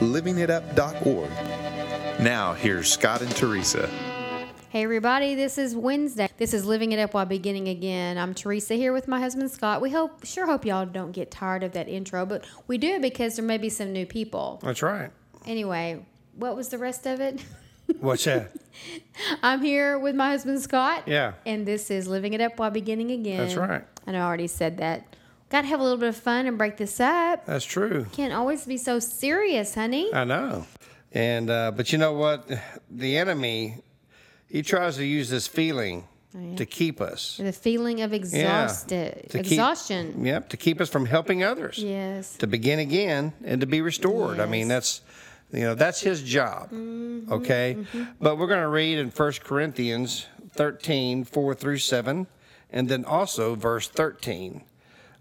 livingitup.org. Now, here's Scott and Teresa. Hey everybody, this is Wednesday. This is Living It Up While Beginning Again. I'm Teresa here with my husband Scott. We hope sure hope y'all don't get tired of that intro, but we do because there may be some new people. That's right. Anyway, what was the rest of it? What's that? I'm here with my husband Scott. Yeah. And this is Living It Up While Beginning Again. That's right. And I already said that. Got to have a little bit of fun and break this up. That's true. Can't always be so serious, honey. I know. And uh, but you know what? The enemy, he tries to use this feeling to keep us. The feeling of exhausted, To keep- exhaustion. Yep, to keep us from helping others. Yes. To begin again and to be restored. I mean, that's you know, that's his job. Mm-hmm, okay? But we're going to read in 1 Corinthians 13, 4 through 7, and then also verse 13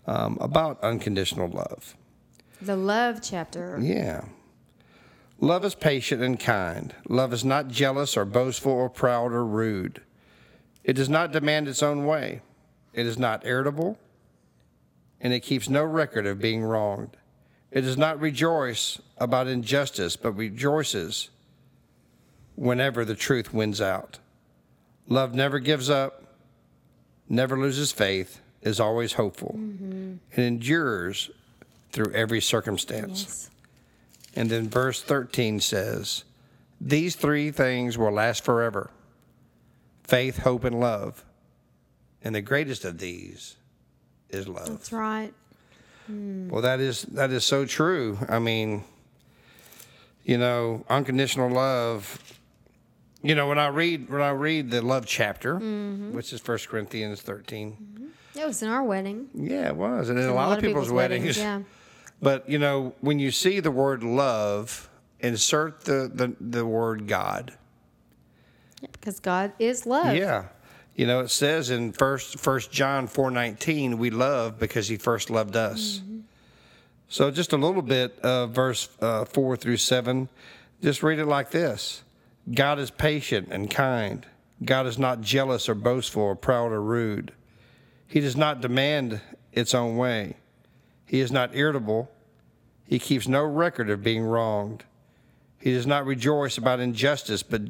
um, about unconditional love. The love chapter. Yeah. Love is patient and kind. Love is not jealous or boastful or proud or rude. It does not demand its own way. It is not irritable, and it keeps no record of being wronged. It does not rejoice about injustice, but rejoices whenever the truth wins out. Love never gives up, never loses faith, is always hopeful, mm-hmm. and endures through every circumstance. Yes. And then verse 13 says, These three things will last forever faith, hope, and love. And the greatest of these is love. That's right. Hmm. Well, that is that is so true. I mean, you know, unconditional love. You know, when I read when I read the love chapter, mm-hmm. which is 1 Corinthians 13, mm-hmm. It was in our wedding. yeah, it was, and in a In lot, of people's, weddings. Yeah. But you know, when you see the word love, insert the the, the word God. Because God is love. Yeah. You know, it says in first First John four nineteen, we love because He first loved us. So just a little bit of verse uh, four through seven. Just read it like this: God is patient and kind. God is not jealous or boastful or proud or rude. He does not demand its own way. He is not irritable. He keeps no record of being wronged. He does not rejoice about injustice, but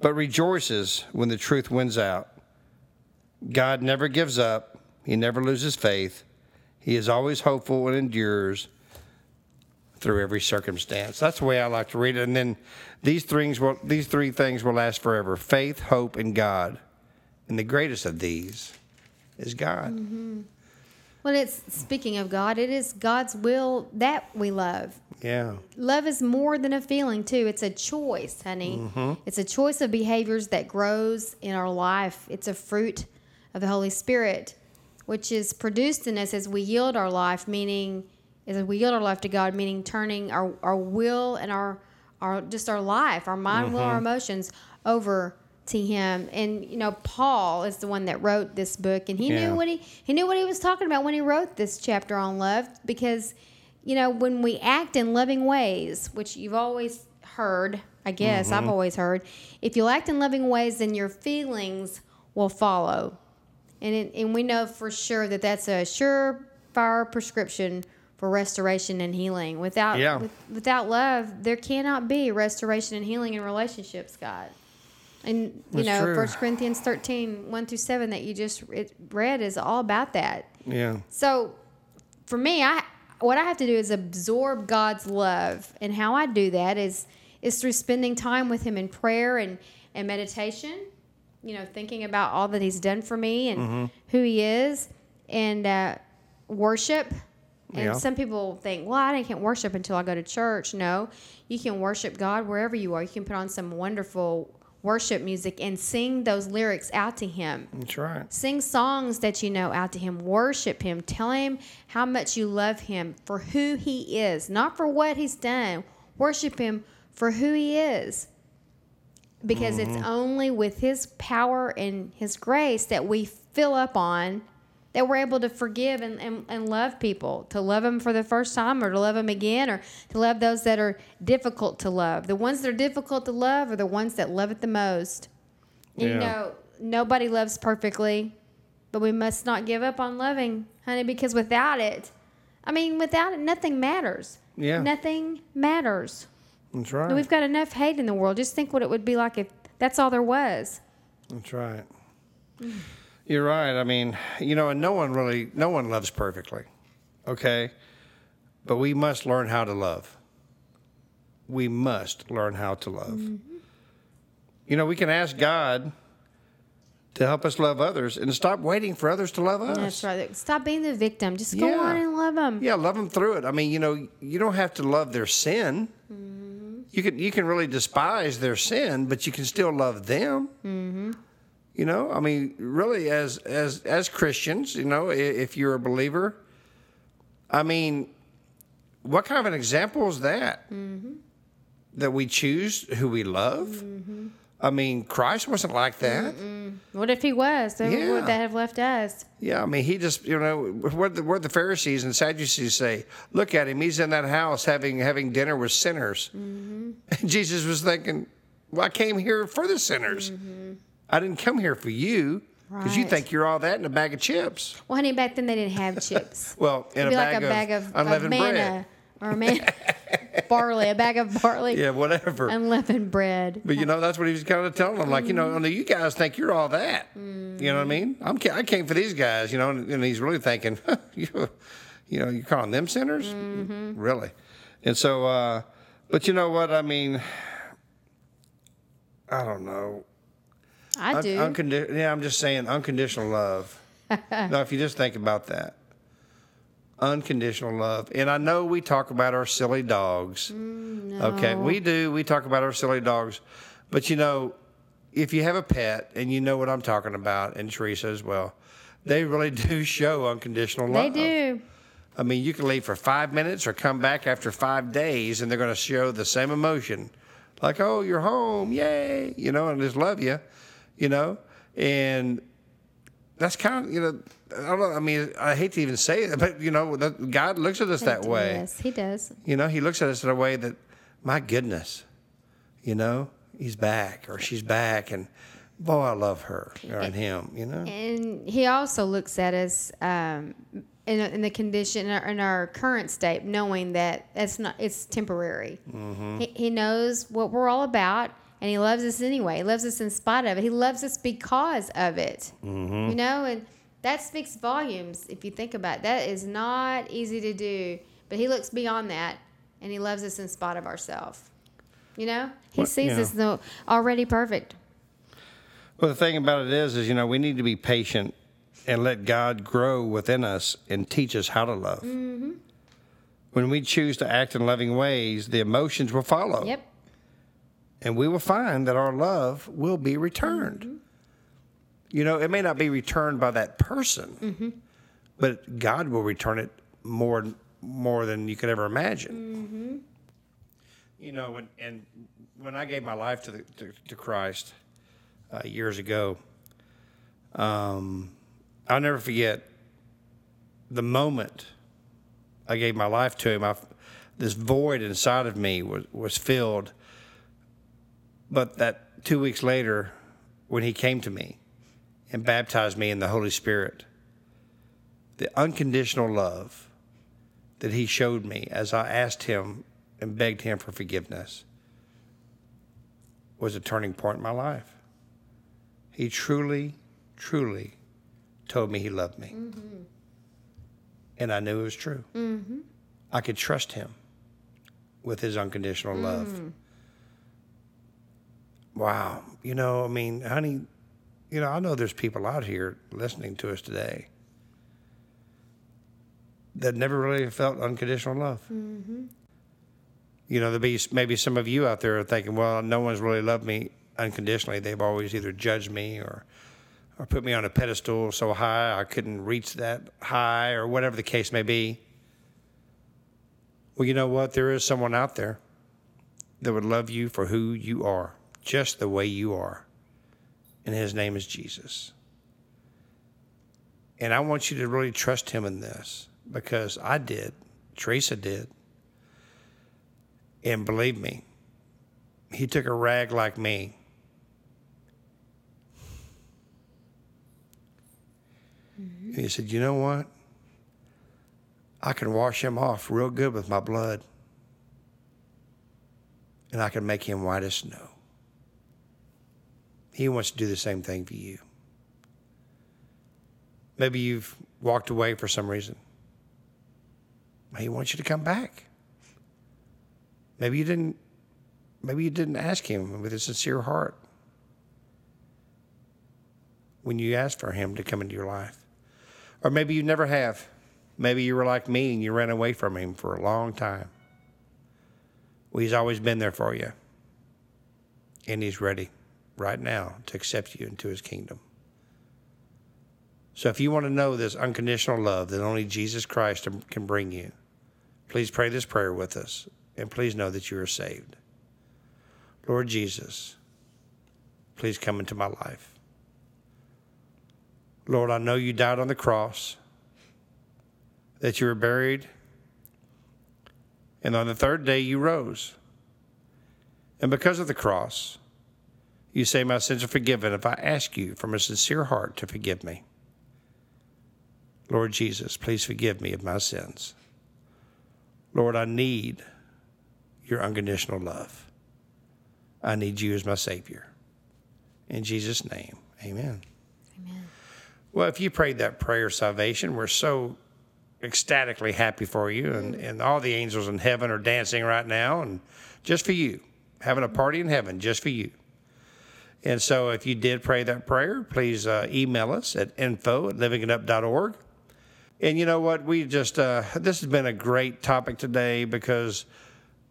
but rejoices when the truth wins out. God never gives up, He never loses faith. He is always hopeful and endures through every circumstance. That's the way I like to read it. And then these things will these three things will last forever. Faith, hope, and God. And the greatest of these is God. Well, it's speaking of God, it is God's will that we love. Yeah. Love is more than a feeling, too. It's a choice, honey. Mm-hmm. It's a choice of behaviors that grows in our life. It's a fruit of the Holy Spirit, which is produced in us as we yield our life, meaning as we yield our life to God, meaning turning our, our will and our our just our life, our mind, will, our Mm-hmm. emotions over to Him. And you know, Paul is the one that wrote this book, and he Yeah. knew what he he knew what he was talking about when he wrote this chapter on love, because you know when we act in loving ways, which you've always heard, I guess I've mm-hmm. always heard, if you act in loving ways, then your feelings will follow. And, it, and we know for sure that that's a surefire prescription for restoration and healing. Without Yeah. with, without love, there cannot be restoration and healing in relationships, God. And you That's know, true. First Corinthians 13, 1 through 7 that you just read is all about that. Yeah. So for me, I what I have to do is absorb God's love. And how I do that is is through spending time with him in prayer and, and meditation, you know, thinking about all that he's done for me and Mm-hmm. who he is and uh, worship. And Yeah. some people think, well, I can't worship until I go to church. No, you can worship God wherever you are. You can put on some wonderful worship music and sing those lyrics out to Him. That's right. Sing songs that you know out to Him. Worship Him. Tell Him how much you love Him for who He is, not for what He's done. Worship Him for who He is. Because Mm-hmm. it's only with His power and His grace that we fill up on, that we're able to forgive and, and, and love people, to love them for the first time or to love them again or to love those that are difficult to love. The ones that are difficult to love are the ones that love it the most. You know, nobody loves perfectly, but we must not give up on loving, honey, because without it, I mean, without it, nothing matters. Yeah. Nothing matters. That's right. We've got enough hate in the world. Just think what it would be like if that's all there was. That's right. Mm. You're right. I mean, you know, and no one really, no one loves perfectly. Okay. But we must learn how to love. We must learn how to love. You know, we can ask God to help us love others and stop waiting for others to love us. That's right. Stop being the victim. Just go Yeah. on and love them. Yeah, love them through it. I mean, you know, you don't have to love their sin. You can you can really despise their sin, but you can still love them. Mm-hmm. You know, I mean, really, as as as Christians, you know, if you're a believer, I mean, what kind of an example is that? Mm-hmm. That we choose who we love. Mm-hmm. I mean, Christ wasn't like that. What if he was? Then Yeah. would that have left us? Yeah, I mean, he just, you know, what the, what the Pharisees and Sadducees say, look at him, he's in that house having having dinner with sinners. Mm-hmm. And Jesus was thinking, well, I came here for the sinners. I didn't come here for you because you think you're all that in a bag of chips. Well, honey, back then they didn't have chips. Well, in It'd a be bag, like a of, bag of, of unleavened manna bread. or a man, barley, a bag of barley, Yeah, whatever. unleavened bread. But you know, that's what he was kind of telling them. Like, you know, you guys think you're all that. You know what I mean? I'm, I came for these guys, you know, and, and he's really thinking, you, you know, you're calling them sinners? Really? And so, uh, but you know what? I mean, I don't know. I Un- do. uncondi- yeah, I'm just saying unconditional love. now, if you just think about that, unconditional love. And I know we talk about our silly dogs. Mm, okay, we do. We talk about our silly dogs. But you know, if you have a pet and you know what I'm talking about, and Teresa as well, they really do show unconditional love. they do. I mean, you can leave for five minutes or come back after five days, and they're going to show the same emotion, like, "Oh, you're home, yay!" You know, and just love you, you know, and that's kind of you know, I don't know. I mean, I hate to even say it, but you know, God looks at us that way. Yes, he does. You know, He looks at us in a way that, my goodness, you know, He's back or she's back, and boy, I love her or and him. You know, And he also looks at us um, in, in the condition in our, in our current state, knowing that it's not it's temporary. Mm-hmm. He, he knows what we're all about, and he loves us anyway. He loves us in spite of it. He loves us because of it. Mm-hmm. You know, and that speaks volumes if you think about it. That is not easy to do, but he looks beyond that, and he loves us in spite of ourselves. You know, he Well, sees yeah. us though already perfect. Well, the thing about it is, is you know, we need to be patient and let God grow within us and teach us how to love. Mm-hmm. When we choose to act in loving ways, the emotions will follow, Yep. And we will find that our love will be returned. Mm-hmm. You know, it may not be returned by that person, Mm-hmm. but God will return it more more than you could ever imagine. Mm-hmm. You know, when, and when I gave my life to the, to, to Christ uh, years ago, um, I'll never forget the moment I gave my life to Him. I, this void inside of me was was filled. But that two weeks later, when He came to me and baptized me in the Holy Spirit, the unconditional love that He showed me as I asked Him and begged Him for forgiveness was a turning point in my life. He truly, truly told me He loved me. Mm-hmm. And I knew it was true. Mm-hmm. I could trust Him with His unconditional love. Mm. Wow. You know, I mean, honey, you know, I know there's people out here listening to us today that never really felt unconditional love. Mm-hmm. You know, there'll be maybe some of you out there are thinking, well, no one's really loved me unconditionally. They've always either judged me or, or put me on a pedestal so high I couldn't reach that high or whatever the case may be. Well, you know what? There is someone out there that would love you for who you are, just the way you are. And his name is Jesus. And I want you to really trust him in this because I did. Teresa did. And believe me, he took a rag like me. Mm-hmm. And he said, You know what? I can wash him off real good with my blood. And I can make him white as snow. He wants to do the same thing for you. Maybe you've walked away for some reason. He wants you to come back. Maybe you didn't maybe you didn't ask him with a sincere heart when you asked for him to come into your life. Or maybe you never have. Maybe you were like me and you ran away from him for a long time. Well, he's always been there for you. And he's ready right now to accept you into his kingdom. So if you want to know this unconditional love that only Jesus Christ can bring you, please pray this prayer with us and please know that you are saved. Lord Jesus, please come into my life. Lord, I know you died on the cross, that you were buried, and on the third day you rose. And because of the cross, you say my sins are forgiven if I ask you from a sincere heart to forgive me. Lord Jesus, please forgive me of my sins. Lord, I need your unconditional love. I need you as my Savior. In Jesus' name, amen. Amen. Well, if you prayed that prayer of salvation, we're so ecstatically happy for you. And, mm-hmm. and all the angels in heaven are dancing right now, and just for you, having a party in heaven just for you. And so if you did pray that prayer, please uh, email us at info at livingitup.org. And you know what? We just, uh, this has been a great topic today because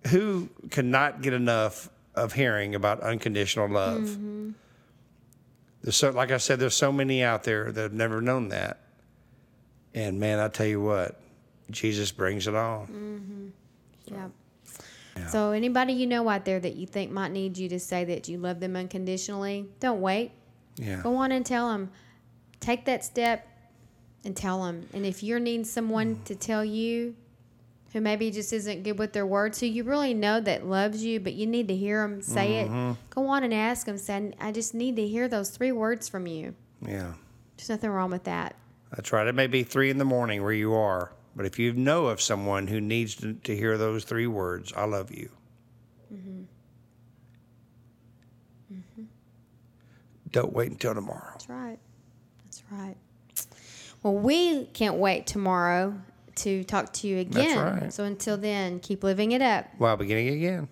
who cannot get enough of hearing about unconditional love? Mm-hmm. There's so, like I said, there's so many out there that have never known that. And man, I tell you what, Jesus brings it all. Mm-hmm. Yeah. Yeah. So, anybody you know out there that you think might need you to say that you love them unconditionally, don't wait. Yeah. Go on and tell them. Take that step and tell them. And if you're needing someone mm. to tell you who maybe just isn't good with their words, who you really know that loves you, but you need to hear them say mm-hmm. it, go on and ask them, say, I just need to hear those three words from you. Yeah. There's nothing wrong with that. That's right. It may be three in the morning where you are, but if you know of someone who needs to, to hear those three words, I love you. Mm-hmm. Mm-hmm. Don't wait until tomorrow. That's right. That's right. Well, we can't wait tomorrow to talk to you again. That's right. So until then, keep living it up. While beginning again.